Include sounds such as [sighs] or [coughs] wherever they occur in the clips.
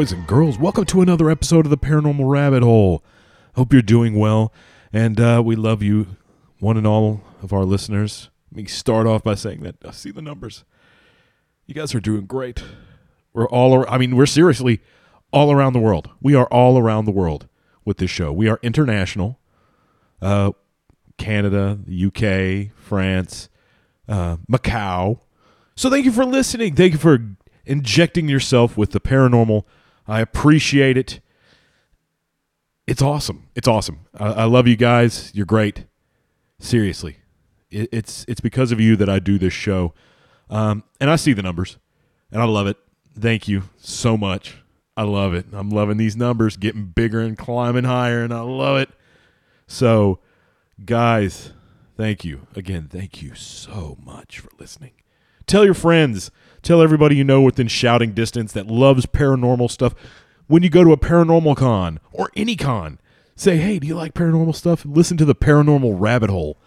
Boys and girls. Welcome to another episode of the Paranormal Rabbit Hole. Hope you're doing well, and uh, we love you, one and all of our listeners. Let me start off by saying that I see the numbers. You guys are doing great. We're all, I mean, we're seriously all around the world. We are all around the world with this show. We are international. Uh, Canada, UK, France, uh, Macau. So thank you for listening. Thank you for injecting yourself with the paranormal. I appreciate it. It's awesome. It's awesome. I, I love you guys. You're great. Seriously, it, it's it's because of you that I do this show, um, and I see the numbers, and I love it. Thank you so much. I love it. I'm loving these numbers getting bigger and climbing higher, and I love it. So, guys, thank you again. Thank you so much for listening. Tell your friends. Tell everybody you know within shouting distance that loves paranormal stuff. When you go to a paranormal con or any con, say, hey, do you like paranormal stuff? Listen to the Paranormal Rabbit Hole.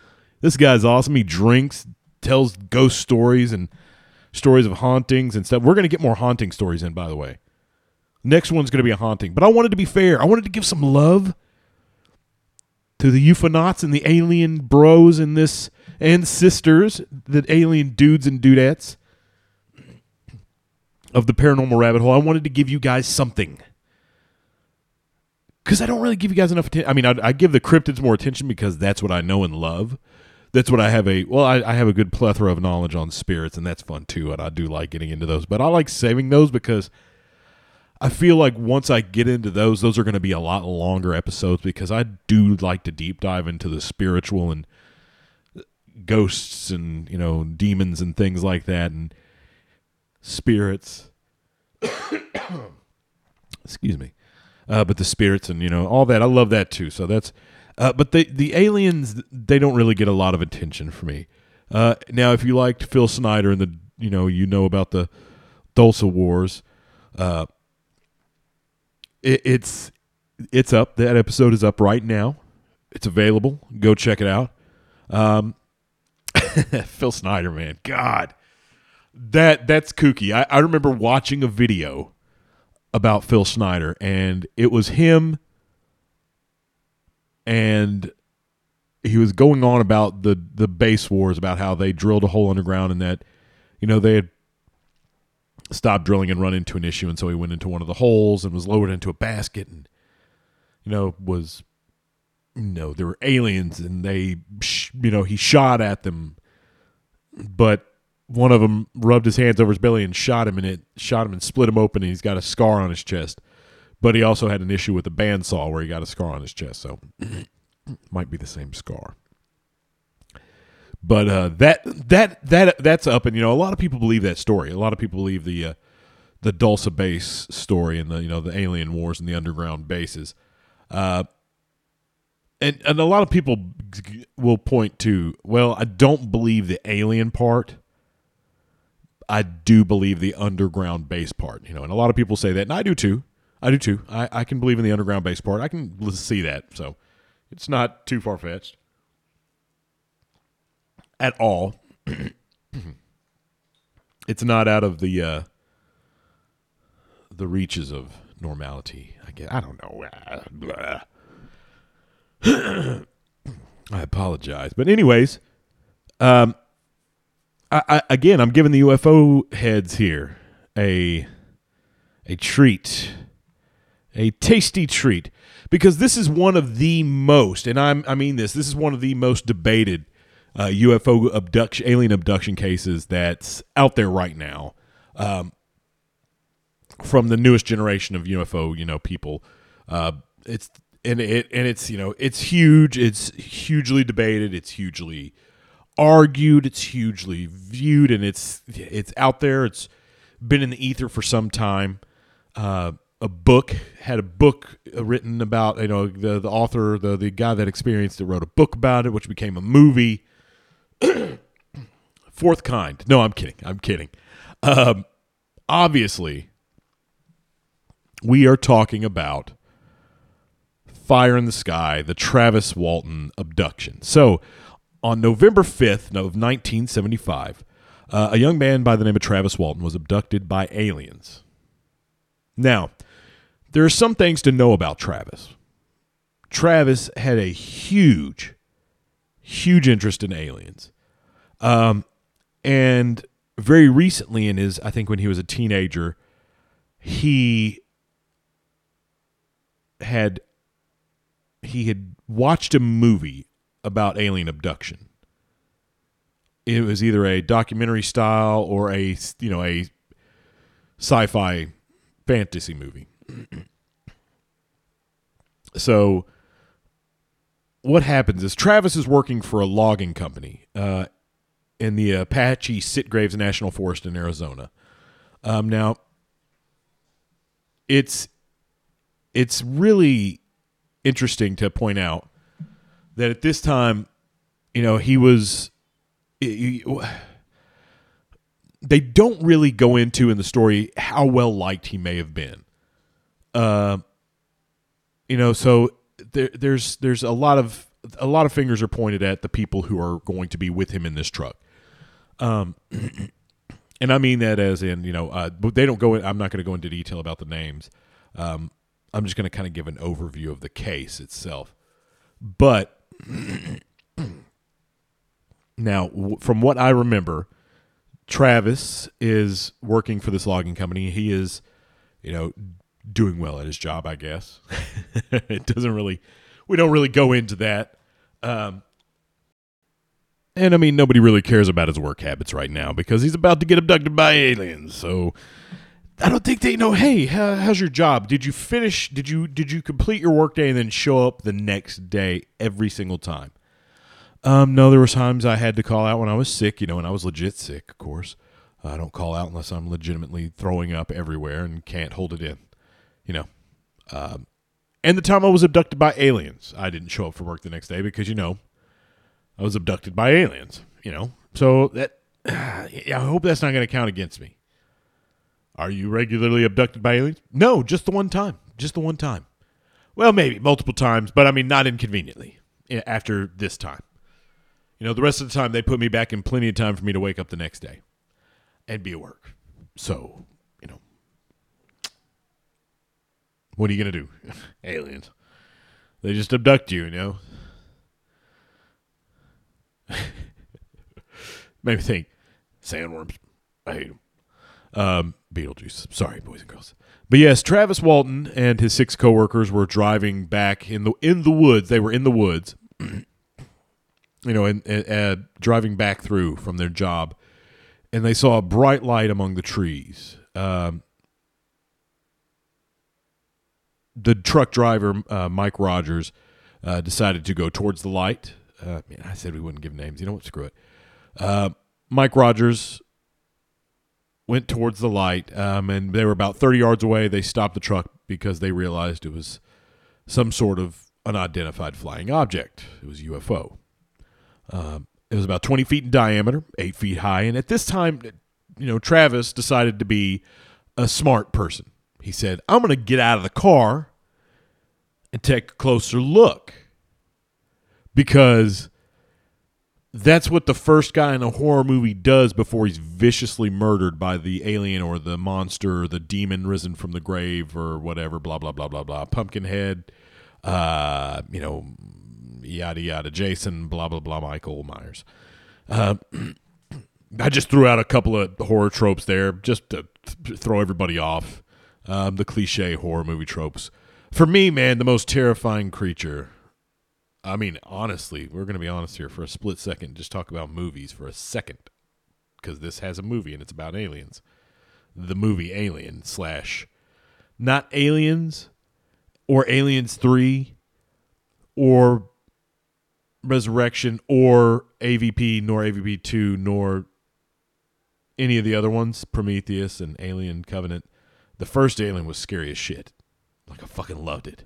This guy's awesome. He drinks, tells ghost stories and stories of hauntings and stuff. We're going to get more haunting stories in, by the way. Next one's going to be a haunting. But I wanted to be fair. I wanted to give some love to the ufonauts and the alien bros in this and sisters, the alien dudes and dudettes of the paranormal rabbit hole. I wanted to give you guys something. Because I don't really give you guys enough attention. I mean, I, I give the cryptids more attention because that's what I know and love. That's what I have a well. I, I have a good plethora of knowledge on spirits, and that's fun too. And I do like getting into those, but I like saving those because I feel like once I get into those, those are going to be a lot longer episodes because I do like to deep dive into the spiritual and ghosts and you know demons and things like that and spirits. [coughs] Excuse me, uh, but the spirits and you know all that I love that too. So that's uh, but the the aliens they don't really get a lot of attention for me. Uh, now, if you liked Phil Schneider and the you know you know about the Dulce Wars, uh, it, it's it's up. That episode is up right now. It's available. Go check it out. Um, [laughs] Phil Schneider, man, God, that that's kooky. I, I remember watching a video about Phil Schneider, and it was him, and he was going on about the the base wars, about how they drilled a hole underground, and that you know they had stopped drilling and run into an issue, and so he went into one of the holes and was lowered into a basket, and you know was you know there were aliens, and they you know he shot at them, but one of them rubbed his hands over his belly and shot him, and it shot him and split him open, and he's got a scar on his chest. But he also had an issue with a bandsaw where he got a scar on his chest, so [clears throat] might be the same scar. But uh, that that that that's up, and you know a lot of people believe that story. A lot of people believe the uh, the Dulce base story and the you know the alien wars and the underground bases. Uh, and and a lot of people will point to well, I don't believe the alien part. I do believe the underground base part, you know, and a lot of people say that, and I do too. I do too. I, I can believe in the underground base part. I can see that, so it's not too far fetched at all. [clears throat] it's not out of the uh, the reaches of normality. I guess I don't know. Ah. [clears throat] I apologize, but anyways, um, I, I again I'm giving the UFO heads here a a treat, a tasty treat, because this is one of the most, and I'm I mean this, this is one of the most debated uh, UFO abduction, alien abduction cases that's out there right now. Um, from the newest generation of UFO, you know, people. Uh, it's and it and it's you know it's huge. It's hugely debated. It's hugely argued. It's hugely viewed, and it's it's out there. It's been in the ether for some time. Uh, a book had a book written about you know the the author the the guy that experienced it wrote a book about it, which became a movie. [clears throat] Fourth kind. No, I'm kidding. I'm kidding. Um, obviously, we are talking about Fire in the Sky, the Travis Walton abduction. So, on November 5th of 1975, uh, a young man by the name of Travis Walton was abducted by aliens. Now, there are some things to know about Travis. Travis had a huge, huge interest in aliens. Um, and very recently, in his, I think when he was a teenager, he had he had watched a movie about alien abduction. It was either a documentary style or a you know a sci-fi fantasy movie. [clears throat] so what happens is Travis is working for a logging company uh, in the Apache Sitgreaves National Forest in Arizona. Um, now, it's it's really interesting to point out that at this time, you know, he was. He, they don't really go into in the story how well liked he may have been. Uh, you know, so there, there's there's a lot of a lot of fingers are pointed at the people who are going to be with him in this truck. Um, [clears throat] and I mean that as in you know, uh, but they don't go. In, I'm not going to go into detail about the names. Um, I'm just going to kind of give an overview of the case itself. But [clears throat] now, w- from what I remember, Travis is working for this logging company. He is, you know, doing well at his job, I guess. [laughs] it doesn't really, we don't really go into that. Um, and I mean, nobody really cares about his work habits right now because he's about to get abducted by aliens. So I don't think they know. Hey, how, how's your job? Did you finish? Did you did you complete your workday and then show up the next day every single time? Um, no, there were times I had to call out when I was sick. You know, and I was legit sick. Of course, I don't call out unless I'm legitimately throwing up everywhere and can't hold it in. You know, um, and the time I was abducted by aliens, I didn't show up for work the next day because you know I was abducted by aliens. You know, so that [sighs] I hope that's not going to count against me. Are you regularly abducted by aliens? No, just the one time. Just the one time. Well, maybe multiple times, but I mean, not inconveniently eh, after this time. You know, the rest of the time they put me back in plenty of time for me to wake up the next day and be at work. So, you know, what are you going to do? [laughs] Aliens. They just abduct you, you know? [laughs] Made me think sandworms. I hate them. Um, Beetlejuice. Sorry, boys and girls. But yes, Travis Walton and his six coworkers were driving back in the in the woods. They were in the woods, [clears throat] you know, and, and, and driving back through from their job, and they saw a bright light among the trees. Um, the truck driver, uh, Mike Rogers, uh, decided to go towards the light. Uh, man, I said we wouldn't give names. You know what? Screw it. Uh, Mike Rogers went towards the light, um, and they were about 30 yards away. They stopped the truck because they realized it was some sort of unidentified flying object. It was UFO. Um, it was about 20 feet in diameter, eight feet high, and at this time, you know, Travis decided to be a smart person. He said, "I'm going to get out of the car and take a closer look." Because that's what the first guy in a horror movie does before he's viciously murdered by the alien or the monster or the demon risen from the grave or whatever, blah, blah, blah, blah, blah. Pumpkinhead, uh, you know, yada, yada, Jason, blah, blah, blah, Michael Myers. Uh, [clears throat] I just threw out a couple of horror tropes there just to th- throw everybody off. Um, the cliche horror movie tropes. For me, man, the most terrifying creature I mean, honestly, we're going to be honest here for a split second. Just talk about movies for a second, because this has a movie and it's about aliens. The movie Alien slash, not Aliens, or Aliens Three, or Resurrection, or AVP, nor AVP Two, nor any of the other ones, Prometheus and Alien Covenant. The first Alien was scary as shit. Like I fucking loved it.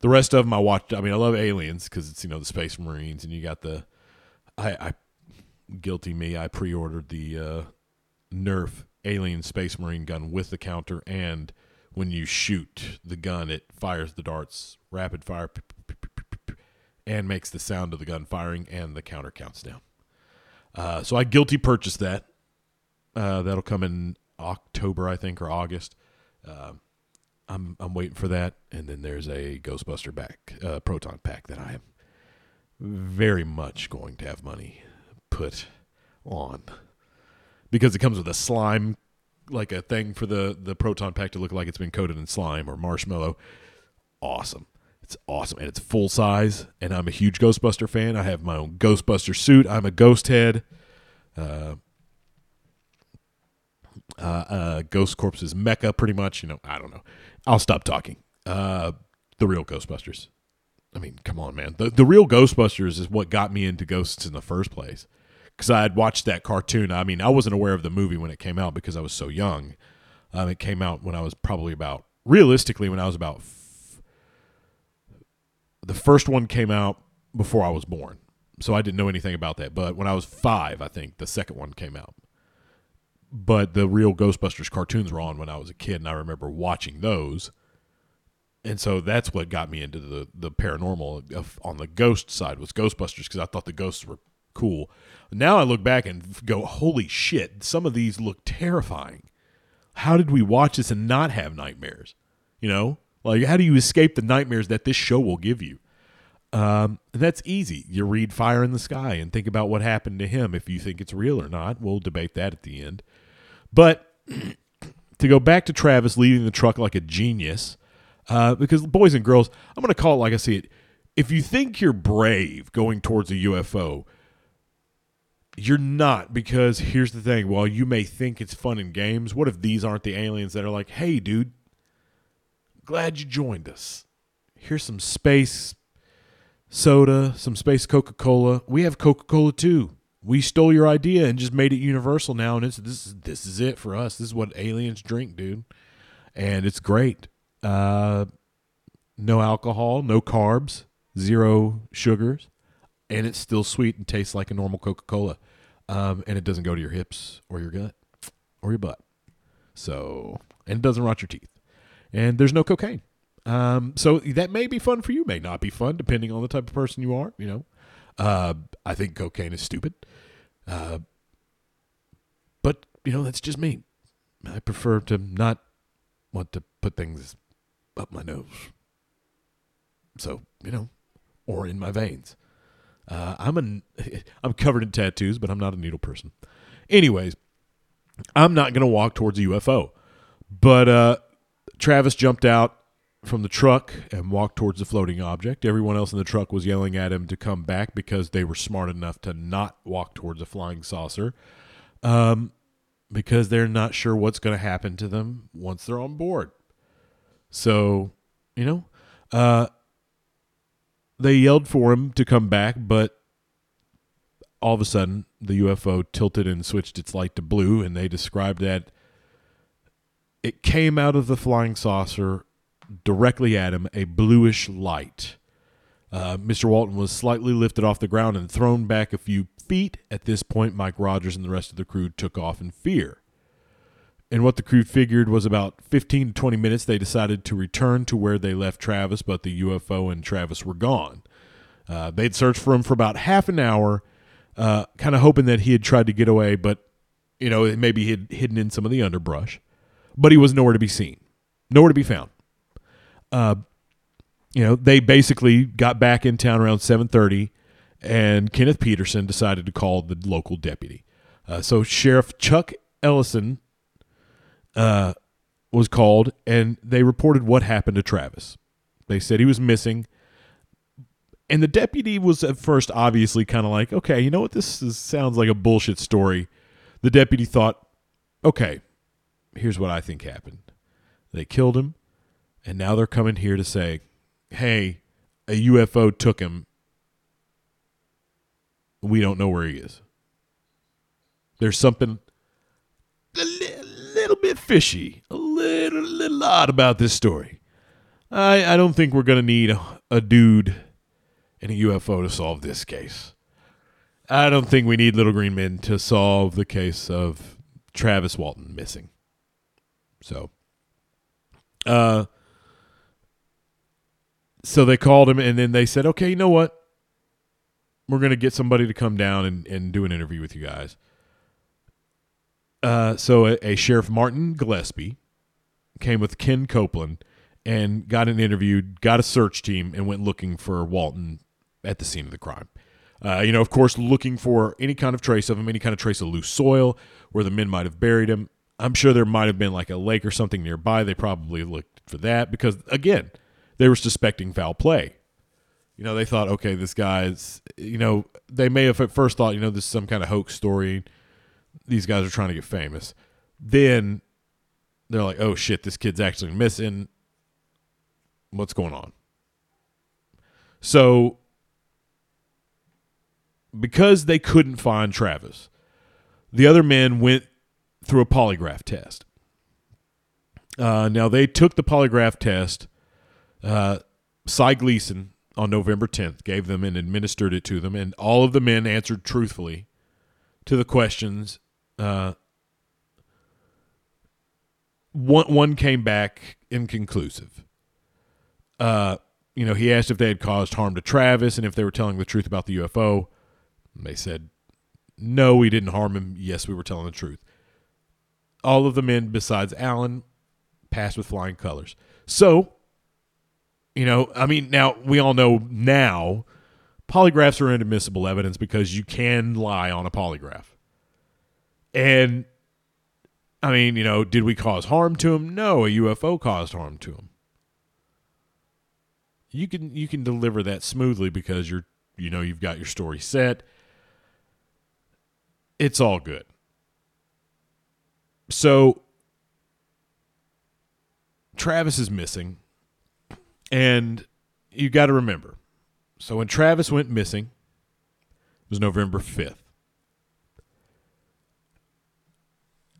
The rest of them I watched. I mean, I love Aliens because it's you know the Space Marines, and you got the. I, I guilty me. I pre-ordered the uh, Nerf Alien Space Marine gun with the counter, and when you shoot the gun, it fires the darts rapid fire, and makes the sound of the gun firing, and the counter counts down. Uh, so I guilty purchased that. Uh, that'll come in October, I think, or August. Uh, I'm I'm waiting for that, and then there's a Ghostbuster back uh, proton pack that I am very much going to have money put on because it comes with a slime like a thing for the the proton pack to look like it's been coated in slime or marshmallow. Awesome. It's awesome and it's full size and I'm a huge Ghostbuster fan. I have my own Ghostbuster suit. I'm a ghost head. Uh, uh, uh, Ghost Corpse's mecca, pretty much. You know, I don't know. I'll stop talking. Uh, the real Ghostbusters. I mean, come on, man. The the real Ghostbusters is what got me into ghosts in the first place. Because I had watched that cartoon. I mean, I wasn't aware of the movie when it came out because I was so young. Um, it came out when I was probably about, realistically, when I was about. F- the first one came out before I was born, so I didn't know anything about that. But when I was five, I think the second one came out but the real Ghostbusters cartoons were on when I was a kid, and I remember watching those. And so that's what got me into the the paranormal on the ghost side was Ghostbusters because I thought the ghosts were cool. Now I look back and go, "Holy shit! Some of these look terrifying. How did we watch this and not have nightmares? You know, like how do you escape the nightmares that this show will give you?" Um, that's easy. You read Fire in the Sky and think about what happened to him. If you think it's real or not, we'll debate that at the end. But [clears throat] to go back to Travis leading the truck like a genius, uh, because boys and girls, I'm going to call it like I see it. If you think you're brave going towards a UFO, you're not because here's the thing while you may think it's fun and games what if these aren't the aliens that are like hey dude glad you joined us. Here's some space soda some space coca-cola. We have coca-cola too we stole your idea and just made it universal now, and it's this this is it for us. This is what aliens drink, dude, and it's great. Uh, no alcohol, no carbs, zero sugars, and it's still sweet and tastes like a normal Coca Cola. Um, and it doesn't go to your hips or your gut or your butt. So, and it doesn't rot your teeth. And there's no cocaine. Um, so that may be fun for you, may not be fun, depending on the type of person you are. You know, uh, I think cocaine is stupid. Uh, but, you know, that's just me. I prefer to not want to put things up my nose. So, you know, or in my veins. Uh, I'm a, [laughs] I'm covered in tattoos, but I'm not a needle person. Anyways, I'm not going to walk towards a UFO. But uh, Travis jumped out from the truck and walked towards the floating object. Everyone else in the truck was yelling at him to come back because they were smart enough to not walk towards a flying saucer um, because they're not sure what's going to happen to them once they're on board. So, you know, uh, they yelled for him to come back, but all of a sudden the UFO tilted and switched its light to blue, and they described that it came out of the flying saucer directly at him a bluish light. Uh, Mr. Walton was slightly lifted off the ground and thrown back a few feet. At this point, Mike Rogers and the rest of the crew took off in fear. And what the crew figured was about 15 to 20 minutes, they decided to return to where they left Travis, but the UFO and Travis were gone. Uh, they'd searched for him for about half an hour, uh, kind of hoping that he had tried to get away, but, you know, maybe he had hidden in some of the underbrush. But he was nowhere to be seen, nowhere to be found uh, you know, they basically got back in town around 7:30, and Kenneth Peterson decided to call the local deputy. Uh, so Sheriff Chuck Ellison uh, was called, and they reported what happened to Travis. They said he was missing, and the deputy was at first obviously kind of like, "Okay, you know what? This is, sounds like a bullshit story." The deputy thought, "Okay, here's what I think happened. They killed him." And now they're coming here to say, hey, a UFO took him. We don't know where he is. There's something a little bit fishy, a little, little odd about this story. I, I don't think we're going to need a, a dude and a UFO to solve this case. I don't think we need Little Green Men to solve the case of Travis Walton missing. So, uh, so they called him and then they said, okay, you know what? We're going to get somebody to come down and, and do an interview with you guys. Uh, so a, a, Sheriff Marlin Gillespie came with Ken Coplan, and got an interview, got a search team, and went looking for Walton at the scene of the crime. Uh, you know, of course, looking for any kind of trace of him, any kind of trace of loose soil where the men might have buried him. I'm sure there might have been like a lake or something nearby. They probably looked for that because, again, they were suspecting foul play. You know, they thought, okay, this guy's, you know, they may have at first thought, you know, this is some kind of hoax story. These guys are trying to get famous. Then they're like, oh shit, this kid's actually missing. What's going on? So, because they couldn't find Travis, the other men went through a polygraph test. Uh, now, they took the polygraph test. Uh, Cy Gilson on November 10th gave them and administered it to them, and all of the men answered truthfully to the questions. Uh, one one came back inconclusive. Uh, you know, he asked if they had caused harm to Travis and if they were telling the truth about the UFO. They said, "No, we didn't harm him. Yes, we were telling the truth." All of the men besides Allen passed with flying colors. So, you know, I mean, now we all know now polygraphs are inadmissible evidence because you can lie on a polygraph. And I mean, you know, did we cause harm to him? No, a UFO caused harm to him. You can you can deliver that smoothly because you're you know you've got your story set. It's all good. So Travis is missing. And you got to remember. So when Travis went missing, it was November 5th.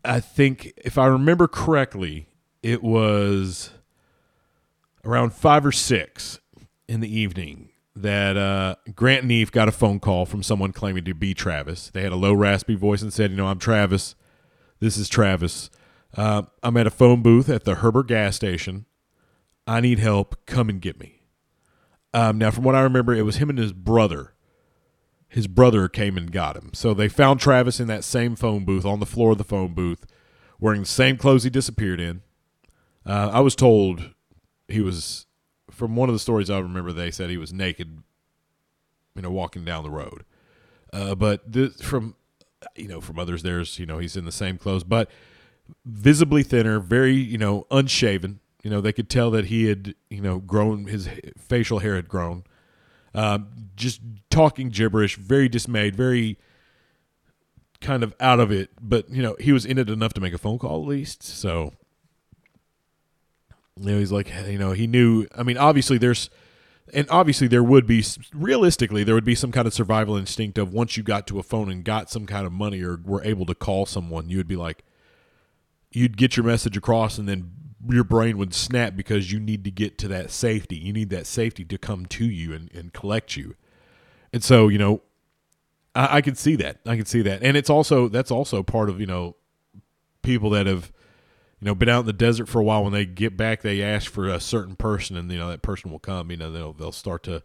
I think, if I remember correctly, it was around five or six in the evening that uh, Grant Neff got a phone call from someone claiming to be Travis. They had a low, raspy voice and said, You know, I'm Travis. This is Travis. Uh, I'm at a phone booth at the Heber gas station. I need help. Come and get me. Um, now, from what I remember, it was him and his brother his brother came and got him. So they found Travis in that same phone booth on the floor of the phone booth, wearing the same clothes he disappeared in. Uh, I was told he was, from one of the stories I remember, they said he was naked, you know, walking down the road. Uh, but this, from, you know, from others, there's, you know, he's in the same clothes, but visibly thinner, very, you know, unshaven. You know, they could tell that he had, you know, grown, his facial hair had grown. Um, just talking gibberish, very dismayed, very kind of out of it. But you know, he was in it enough to make a phone call at least. So you know, he's like, you know, he knew. I mean, obviously, there's, and obviously, there would be realistically, there would be some kind of survival instinct of once you got to a phone and got some kind of money or were able to call someone, you would be like, you'd get your message across, and then your brain would snap because you need to get to that safety. You need that safety to come to you and, and collect you. And so, you know, I, I can see that. I can see that. And it's also, that's also part of, you know, people that have, you know, been out in the desert for a while. When they get back, they ask for a certain person and, you know, that person will come, you know, they'll, they'll start to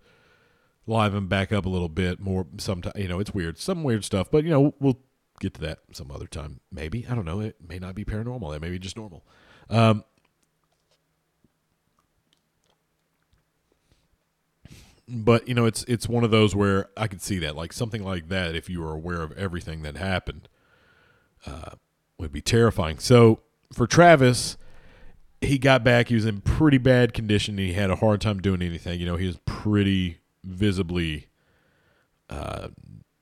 liven back up a little bit more. Sometimes, you know, it's weird, some weird stuff, but, you know, we'll get to that some other time. Maybe. I don't know. It may not be paranormal. It may be just normal. Um, but you know it's it's one of those where I could see that like something like that if you were aware of everything that happened uh, would be terrifying. So for Travis, he got back. He was in pretty bad condition. He had a hard time doing anything. You know, he was pretty visibly, uh,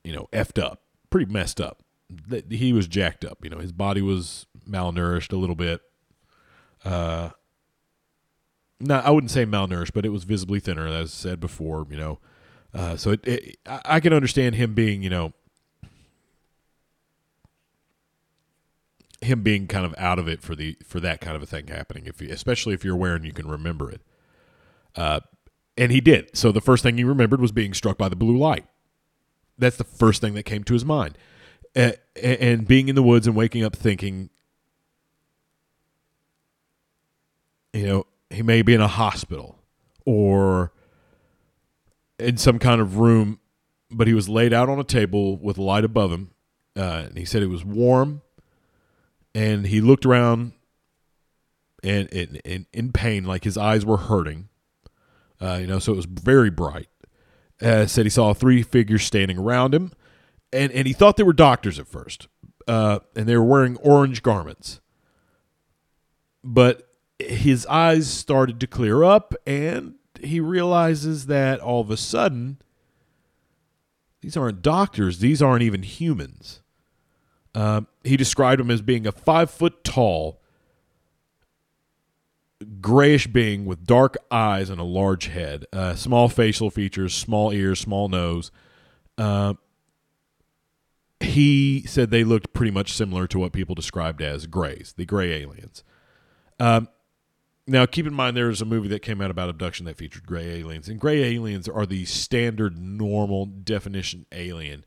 you know, effed up, pretty messed up. He was jacked up. You know, his body was malnourished a little bit. Uh, not I wouldn't say malnourished, but it was visibly thinner, as I said before. You know, uh, so it, it, I can understand him being, you know, him being kind of out of it for the for that kind of a thing happening. If you, especially if you're aware and you can remember it, uh, and he did. So the first thing he remembered was being struck by the blue light. That's the first thing that came to his mind, uh, and being in the woods and waking up thinking, you know, he may be in a hospital or in some kind of room, but he was laid out on a table with a light above him. Uh, and he said it was warm, and he looked around and in in pain, like his eyes were hurting. Uh, you know, so it was very bright. Uh, said he saw three figures standing around him, and and he thought they were doctors at first, uh, and they were wearing orange garments. But his eyes started to clear up, and he realizes that all of a sudden, these aren't doctors; these aren't even humans. Uh, he described him as being a five foot tall, grayish being with dark eyes and a large head, uh, small facial features, small ears, small nose. Uh, he said they looked pretty much similar to what people described as grays, the gray aliens. Um, now, keep in mind, there was a movie that came out about abduction that featured gray aliens, and gray aliens are the standard, normal definition alien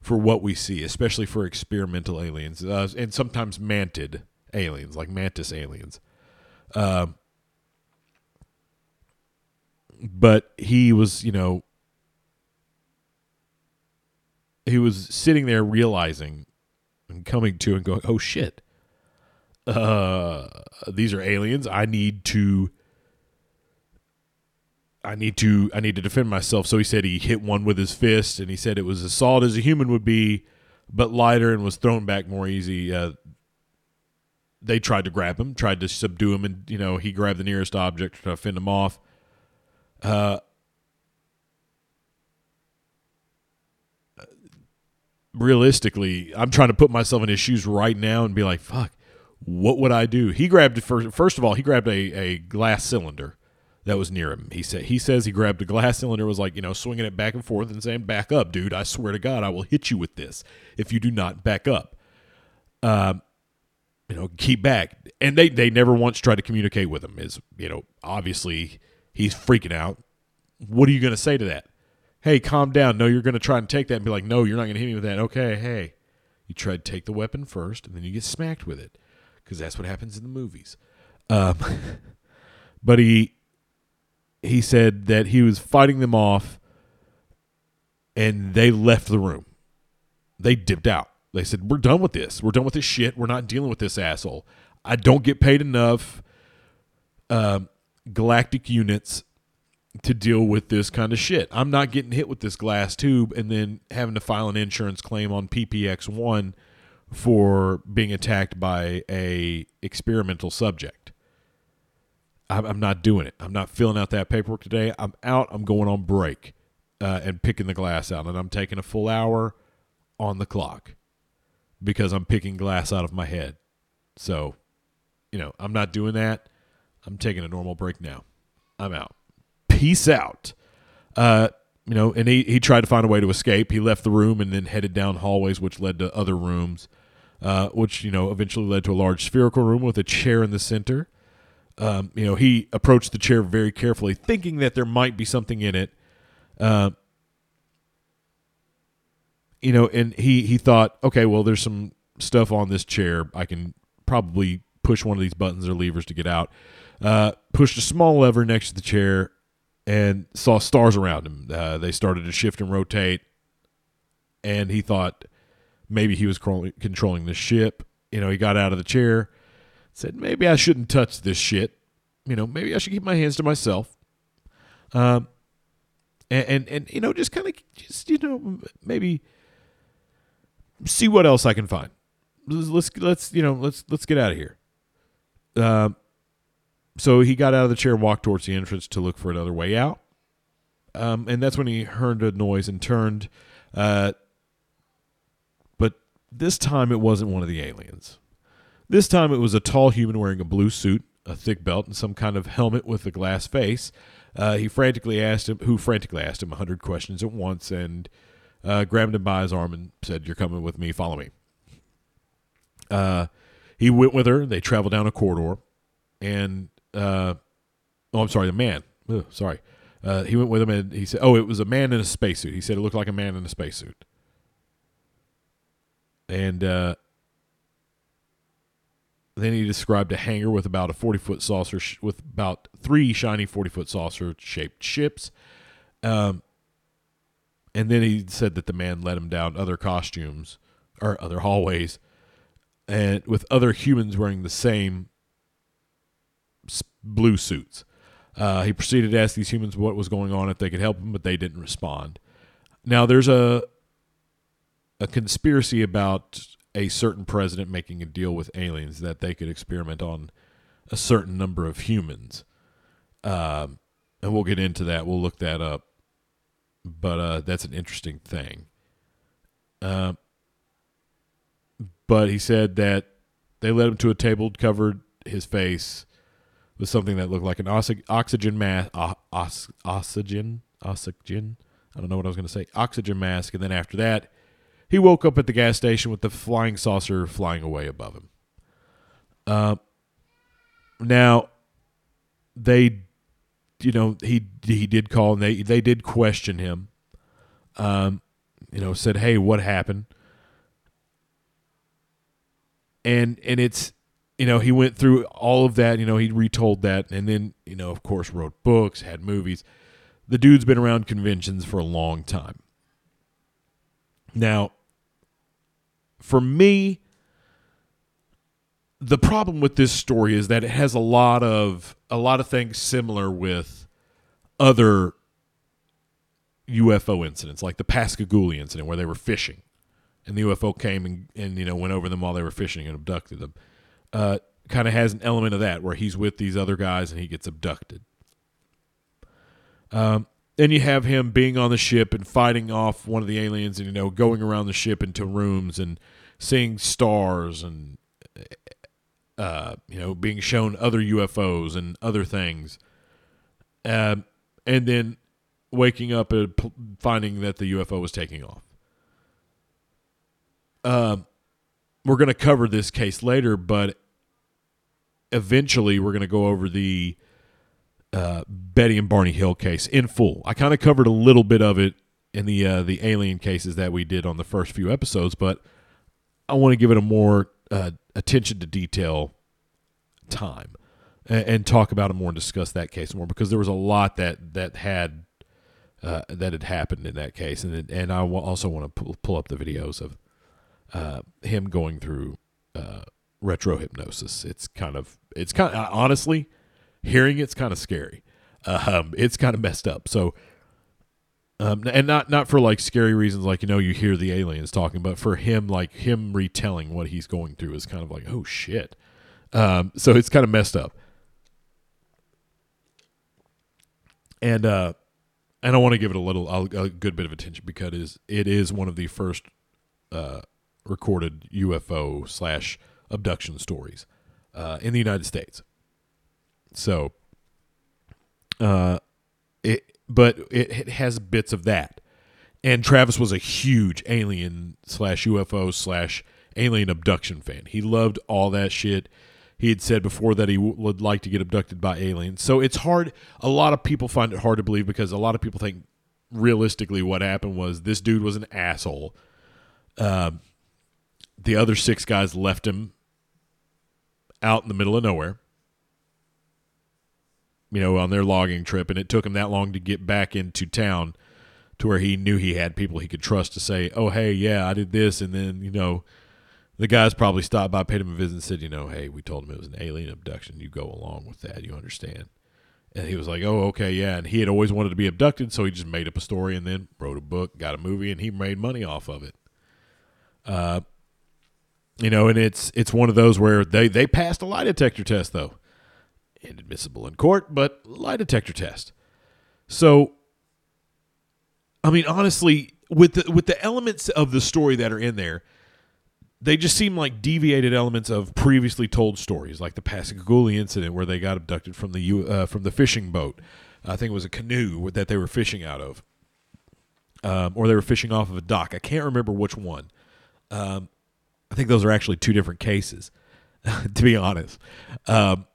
for what we see, especially for experimental aliens, uh, and sometimes mantid aliens, like mantis aliens. Uh, but he was, you know, he was sitting there realizing and coming to and going, "Oh shit, uh, these are aliens. I need to." I need to I need to defend myself. So he said he hit one with his fist, and he said it was as solid as a human would be, but lighter and was thrown back more easy. Uh, they tried to grab him, tried to subdue him, and you know he grabbed the nearest object to fend him off. Uh, realistically, I'm trying to put myself in his shoes right now and be like, "Fuck, what would I do?" He grabbed first. First of all, he grabbed a, a glass cylinder that was near him. He said he says he grabbed a glass cylinder, was like you know swinging it back and forth and saying, "Back up, dude! I swear to God, I will hit you with this if you do not back up." Um, you know, keep back. And they they never once tried to communicate with him. Is you know obviously he's freaking out. What are you going to say to that? Hey, calm down. No, you're going to try and take that and be like, no, you're not going to hit me with that. Okay, hey, you try to take the weapon first, and then you get smacked with it because that's what happens in the movies. Um, [laughs] but he he said that he was fighting them off, and they left the room. They dipped out. They said, "We're done with this. We're done with this shit. We're not dealing with this asshole. I don't get paid enough." Um, galactic units to deal with this kind of shit. I'm not getting hit with this glass tube and then having to file an insurance claim on PPX1 for being attacked by a experimental subject. I'm, not doing it. I'm not filling out that paperwork today. I'm out. I'm going on break uh, and picking the glass out, and I'm taking a full hour on the clock because I'm picking glass out of my head. So, you know, I'm not doing that. I'm taking a normal break now. I'm out. Peace out. Uh, you know, and he, he tried to find a way to escape. He left the room and then headed down hallways, which led to other rooms, uh, which, you know, eventually led to a large spherical room with a chair in the center. Um, you know, he approached the chair very carefully, thinking that there might be something in it. Uh, you know, and he, he thought, okay, well, there's some stuff on this chair. I can probably push one of these buttons or levers to get out uh, pushed a small lever next to the chair and saw stars around him. Uh, they started to shift and rotate, and he thought maybe he was controlling the ship. You know, he got out of the chair, said, maybe I shouldn't touch this shit. You know, maybe I should keep my hands to myself. Um, and, and, and you know, just kind of, just, you know, maybe see what else I can find. Let's, let's, you know, let's, let's get out of here. Um, so he got out of the chair and walked towards the entrance to look for another way out. Um, and that's when he heard a noise and turned. Uh, but this time it wasn't one of the aliens. This time it was a tall human wearing a blue suit, a thick belt, and some kind of helmet with a glass face. Uh, he frantically asked him, who frantically asked him a hundred questions at once, and uh, grabbed him by his arm and said, "You're coming with me. Follow me." Uh, he went with her. They traveled down a corridor, and uh, oh, I'm sorry, the man. Ugh, sorry. Uh, he went with him and he said, "Oh, it was a man in a spacesuit." He said it looked like a man in a spacesuit. And uh, then he described a hangar with about a 40 foot saucer sh- with about three shiny 40 foot saucer shaped ships. Um, and then he said that the man led him down other costumes or other hallways and with other humans wearing the same blue suits. Uh, he proceeded to ask these humans what was going on if they could help him, but they didn't respond. Now there's a a conspiracy about a certain president making a deal with aliens that they could experiment on a certain number of humans. Um, and we'll get into that. We'll look that up. But uh, that's an interesting thing. Uh, but he said that they led him to a table, covered his face with something that looked like an oxy- oxygen mask. Os- oxygen? Oxygen? I don't know what I was going to say. Oxygen mask. And then after that, he woke up at the gas station with the flying saucer flying away above him. Uh, now, they, you know, he he did call and they they did question him. Um, you know, said, "Hey, what happened?" And and it's, you know, he went through all of that. You know, he retold that, and then you know, of course, wrote books, had movies. The dude's been around conventions for a long time. Now, for me, the problem with this story is that it has a lot of a lot of things similar with other UFO incidents, like the Pascagoula incident where they were fishing, and the UFO came and, and you know went over them while they were fishing and abducted them. Uh, kind of has an element of that where he's with these other guys and he gets abducted. Um, then you have him being on the ship and fighting off one of the aliens, and you know going around the ship into rooms and seeing stars and uh, you know being shown other UFOs and other things, um, and then waking up and finding that the UFO was taking off. Um, we're going to cover this case later, but eventually we're going to go over the uh, Betty and Barney Hill case in full. I kind of covered a little bit of it in the uh, the alien cases that we did on the first few episodes, but I want to give it a more uh, attention to detail time and, and, talk about it more and discuss that case more because there was a lot that that had uh, that had happened in that case, and and I also want to pull, pull up the videos of uh, him going through uh, retro hypnosis. It's kind of it's kind of honestly hearing it's kind of scary. Um, it's kind of messed up. So, um, and not not for like scary reasons, like you know you hear the aliens talking, but for him, like him retelling what he's going through is kind of like, oh shit. Um, so it's kind of messed up. And uh, and I want to give it a little a good bit of attention because it is, it is one of the first uh, recorded UFO slash abduction stories uh, in the United States. So, uh, it but it, it has bits of that. And Travis was a huge alien slash UFO slash alien abduction fan. He loved all that shit. He had said before that he w- would like to get abducted by aliens. So it's hard. A lot of people find it hard to believe because a lot of people think realistically what happened was this dude was an asshole. Uh, the other six guys left him out in the middle of nowhere you know, on their logging trip, and it took him that long to get back into town to where he knew he had people he could trust to say, "Oh, hey, yeah, I did this," and then you know, the guys probably stopped by, paid him a visit, and said, "You know, hey, we told him it was an alien abduction. You go along with that. You understand?" And he was like, "Oh, okay, yeah." And he had always wanted to be abducted, so he just made up a story and then wrote a book, got a movie, and he made money off of it. Uh, you know, and it's it's one of those where they they passed a lie detector test though inadmissible in court, but lie detector test. So, I mean, honestly, with the with the elements of the story that are in there, they just seem like deviated elements of previously told stories, like the Pascagoula incident where they got abducted from the uh, from the fishing boat. I think it was a canoe that they were fishing out of, um, or they were fishing off of a dock. I can't remember which one. Um, I think those are actually two different cases, [laughs] to be honest. Um,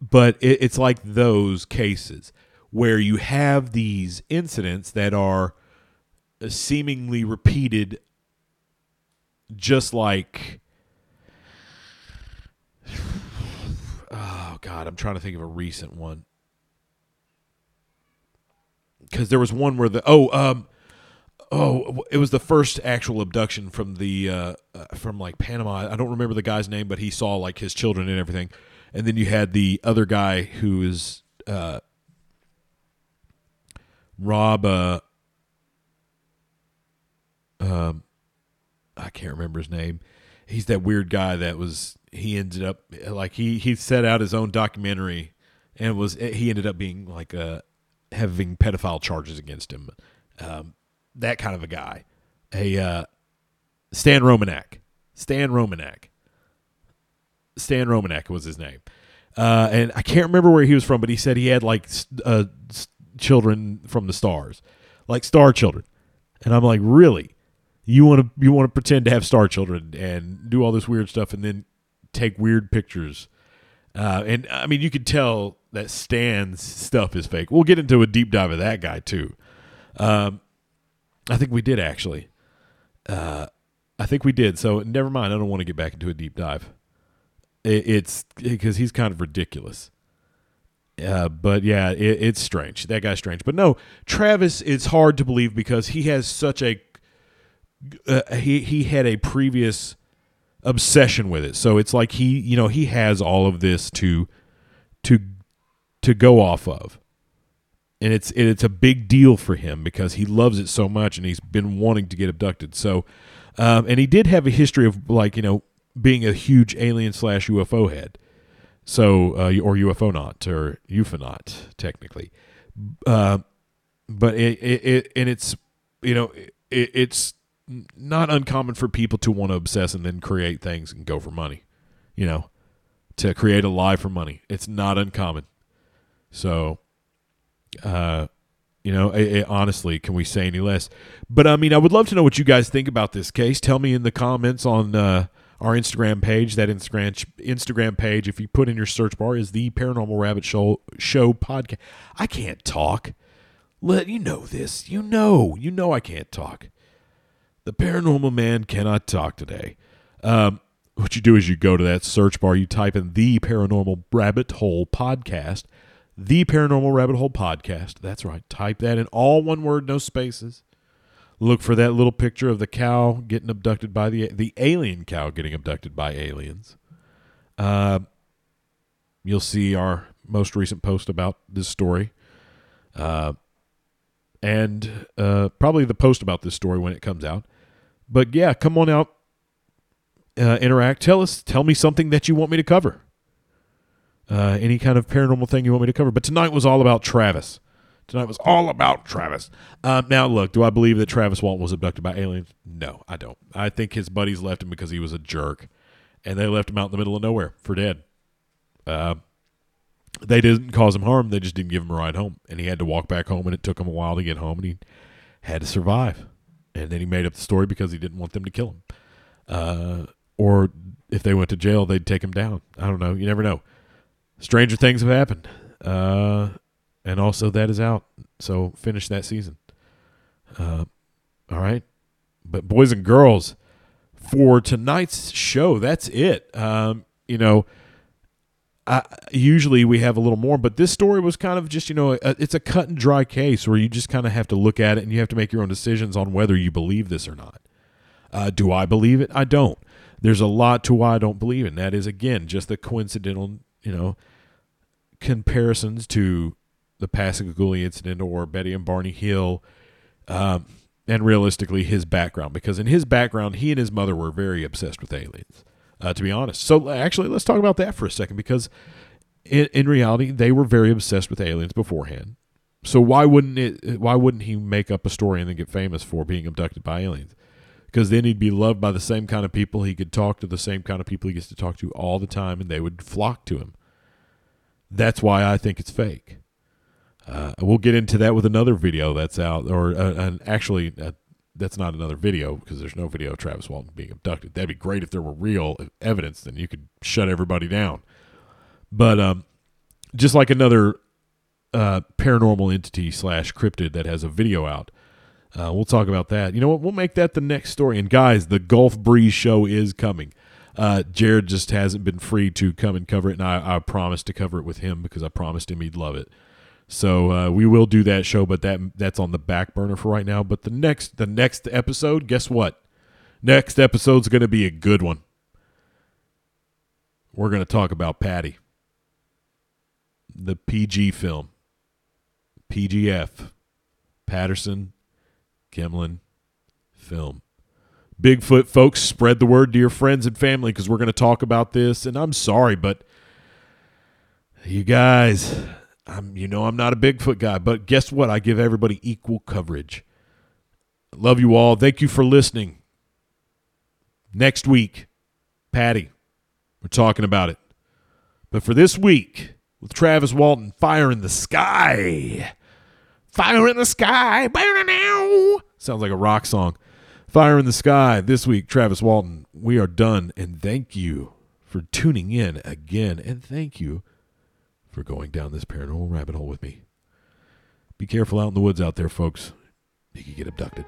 but it, it's like those cases where you have these incidents that are seemingly repeated just like [sighs] oh god i'm trying to think of a recent one because there was one where the oh um oh it was the first actual abduction from the uh, uh, from like panama i don't remember the guy's name but he saw like his children and everything and then you had the other guy who is uh, Rob. Uh, um, I can't remember his name. He's that weird guy that was. He ended up like he he set out his own documentary, and was he ended up being like uh having pedophile charges against him. Um, that kind of a guy. A uh, Stan Romanek. Stan Romanek. Stan Romanek was his name. Uh, and I can't remember where he was from, but he said he had like uh, children from the stars, like star children. And I'm like, really? You want to you want to pretend to have star children and do all this weird stuff, and then take weird pictures? Uh, and I mean, you could tell that Stan's stuff is fake. We'll get into a deep dive of that guy too. Um, I think we did actually. Uh, I think we did. So never mind. I don't want to get back into a deep dive. It, it's because he's kind of ridiculous. Uh, but yeah, it, it's strange. That guy's strange. But no, Travis. It's hard to believe because he has such a uh, he he had a previous obsession with it. So it's like he you know he has all of this to to to go off of and it's it's a big deal for him because he loves it so much and he's been wanting to get abducted. So, um, and he did have a history of like you know being a huge alien slash UFO head, so uh, or UFO not or ufonaut technically, uh, but it, it, it and it's you know it, it's not uncommon for people to want to obsess and then create things and go for money, you know, to create a lie for money. It's not uncommon. So uh, you know, honestly, can we say any less? But I mean, I would love to know what you guys think about this case. Tell me in the comments on uh, our Instagram page. That Instagram Instagram page, if you put in your search bar, is the Paranormal Rabbit Show Show podcast. I can't talk. Let you know this. You know, you know, I can't talk. The paranormal man cannot talk today. Um, what you do is you go to that search bar, you type in the Paranormal Rabbit Hole podcast the Paranormal Rabbit Hole podcast. That's right. Type that in all one word, no spaces. Look for that little picture of the cow getting abducted by the the alien cow getting abducted by aliens. Uh, you'll see our most recent post about this story, uh, and uh, probably the post about this story when it comes out. But yeah, come on out, uh, interact. Tell us, tell me something that you want me to cover uh, any kind of paranormal thing you want me to cover. But tonight was all about Travis. Tonight was all about Travis. Um, now, look, do I believe that Travis Walton was abducted by aliens? No, I don't. I think his buddies left him because he was a jerk, and they left him out in the middle of nowhere for dead. Uh, they didn't cause him harm. They just didn't give him a ride home, and he had to walk back home, and it took him a while to get home, and he had to survive. And then he made up the story because he didn't want them to kill him. Uh, or if they went to jail, they'd take him down. I don't know. You never know stranger things have happened. Uh, and also that is out. So finish that season. Uh, all right. But boys and girls, for tonight's show, that's it. Um, you know, I, usually we have a little more, but this story was kind of just, you know, a, it's a cut and dry case where you just kind of have to look at it and you have to make your own decisions on whether you believe this or not. Uh, do I believe it? I don't. There's a lot to why I don't believe. And that is, again, just the coincidental, you know, comparisons to the Pascagoula incident or Betty and Barney Hill, um, and realistically his background, because in his background, he and his mother were very obsessed with aliens, uh, to be honest. So actually, let's talk about that for a second, because in, in reality, they were very obsessed with aliens beforehand. So why wouldn't it? Why wouldn't he make up a story and then get famous for being abducted by aliens? Because then he'd be loved by the same kind of people. He could talk to the same kind of people he gets to talk to all the time, and they would flock to him. That's why I think it's fake. Uh, we'll get into that with another video that's out, or uh, actually, uh, that's not another video because there's no video of Travis Walton being abducted. That'd be great if there were real evidence, then you could shut everybody down. But um, just like another uh, paranormal entity slash cryptid that has a video out, uh, we'll talk about that. You know what? We'll make that the next story. And guys, the Gulf Breeze show is coming. Uh, Jared just hasn't been free to come and cover it, and I, I promised to cover it with him because I promised him he'd love it. So uh, we will do that show, but that that's on the back burner for right now. But the next the next episode, guess what? Next episode's going to be a good one. We're going to talk about Patty. the PG film. PGF. Patterson Gimlin film. Bigfoot folks, spread the word to your friends and family because we're going to talk about this. And I'm sorry, but you guys, I'm you know I'm not a Bigfoot guy, but guess what? I give everybody equal coverage. Love you all. Thank you for listening. Next week, Patty, we're talking about it. But for this week, with Travis Walton, Fire in the Sky. Fire in the Sky. Sounds like a rock song. Fire in the Sky this week, Travis Walton. We are done, and thank you for tuning in again, and thank you for going down this paranormal rabbit hole with me. Be careful out in the woods out there, folks. You could get abducted.